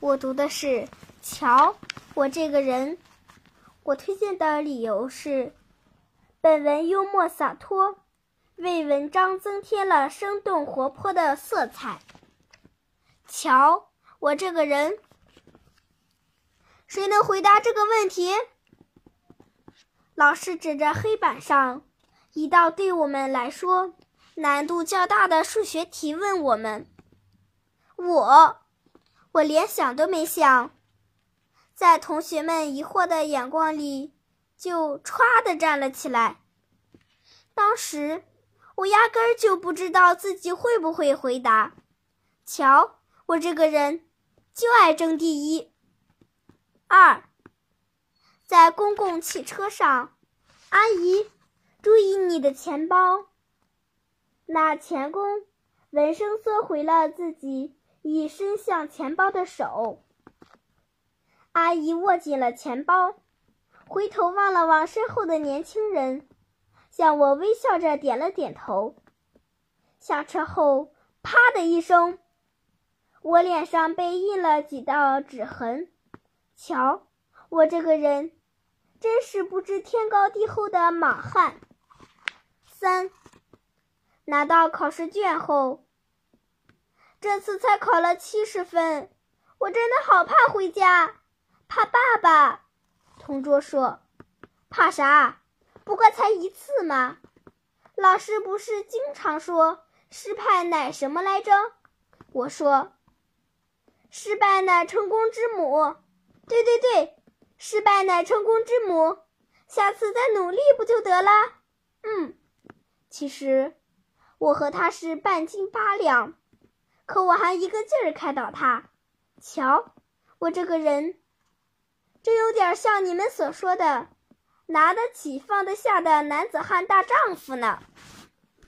我读的是“瞧我这个人”。我推荐的理由是，本文幽默洒脱，为文章增添了生动活泼的色彩。瞧我这个人，谁能回答这个问题？老师指着黑板上一道对我们来说难度较大的数学题问我们。我，我连想都没想。在同学们疑惑的眼光里，就歘的站了起来。当时我压根儿就不知道自己会不会回答。瞧，我这个人就爱争第一。二，在公共汽车上，阿姨，注意你的钱包。那钳工闻声缩回了自己已伸向钱包的手。阿姨握紧了钱包，回头望了望身后的年轻人，向我微笑着点了点头。下车后，啪的一声，我脸上被印了几道指痕。瞧，我这个人真是不知天高地厚的莽汉。三，拿到考试卷后，这次才考了七十分，我真的好怕回家。怕爸爸，同桌说：“怕啥？不过才一次嘛。老师不是经常说失败乃什么来着？”我说：“失败乃成功之母。”对对对，失败乃成功之母。下次再努力不就得了？嗯，其实我和他是半斤八两，可我还一个劲儿开导他。瞧，我这个人。真有点像你们所说的“拿得起放得下的男子汉大丈夫”呢。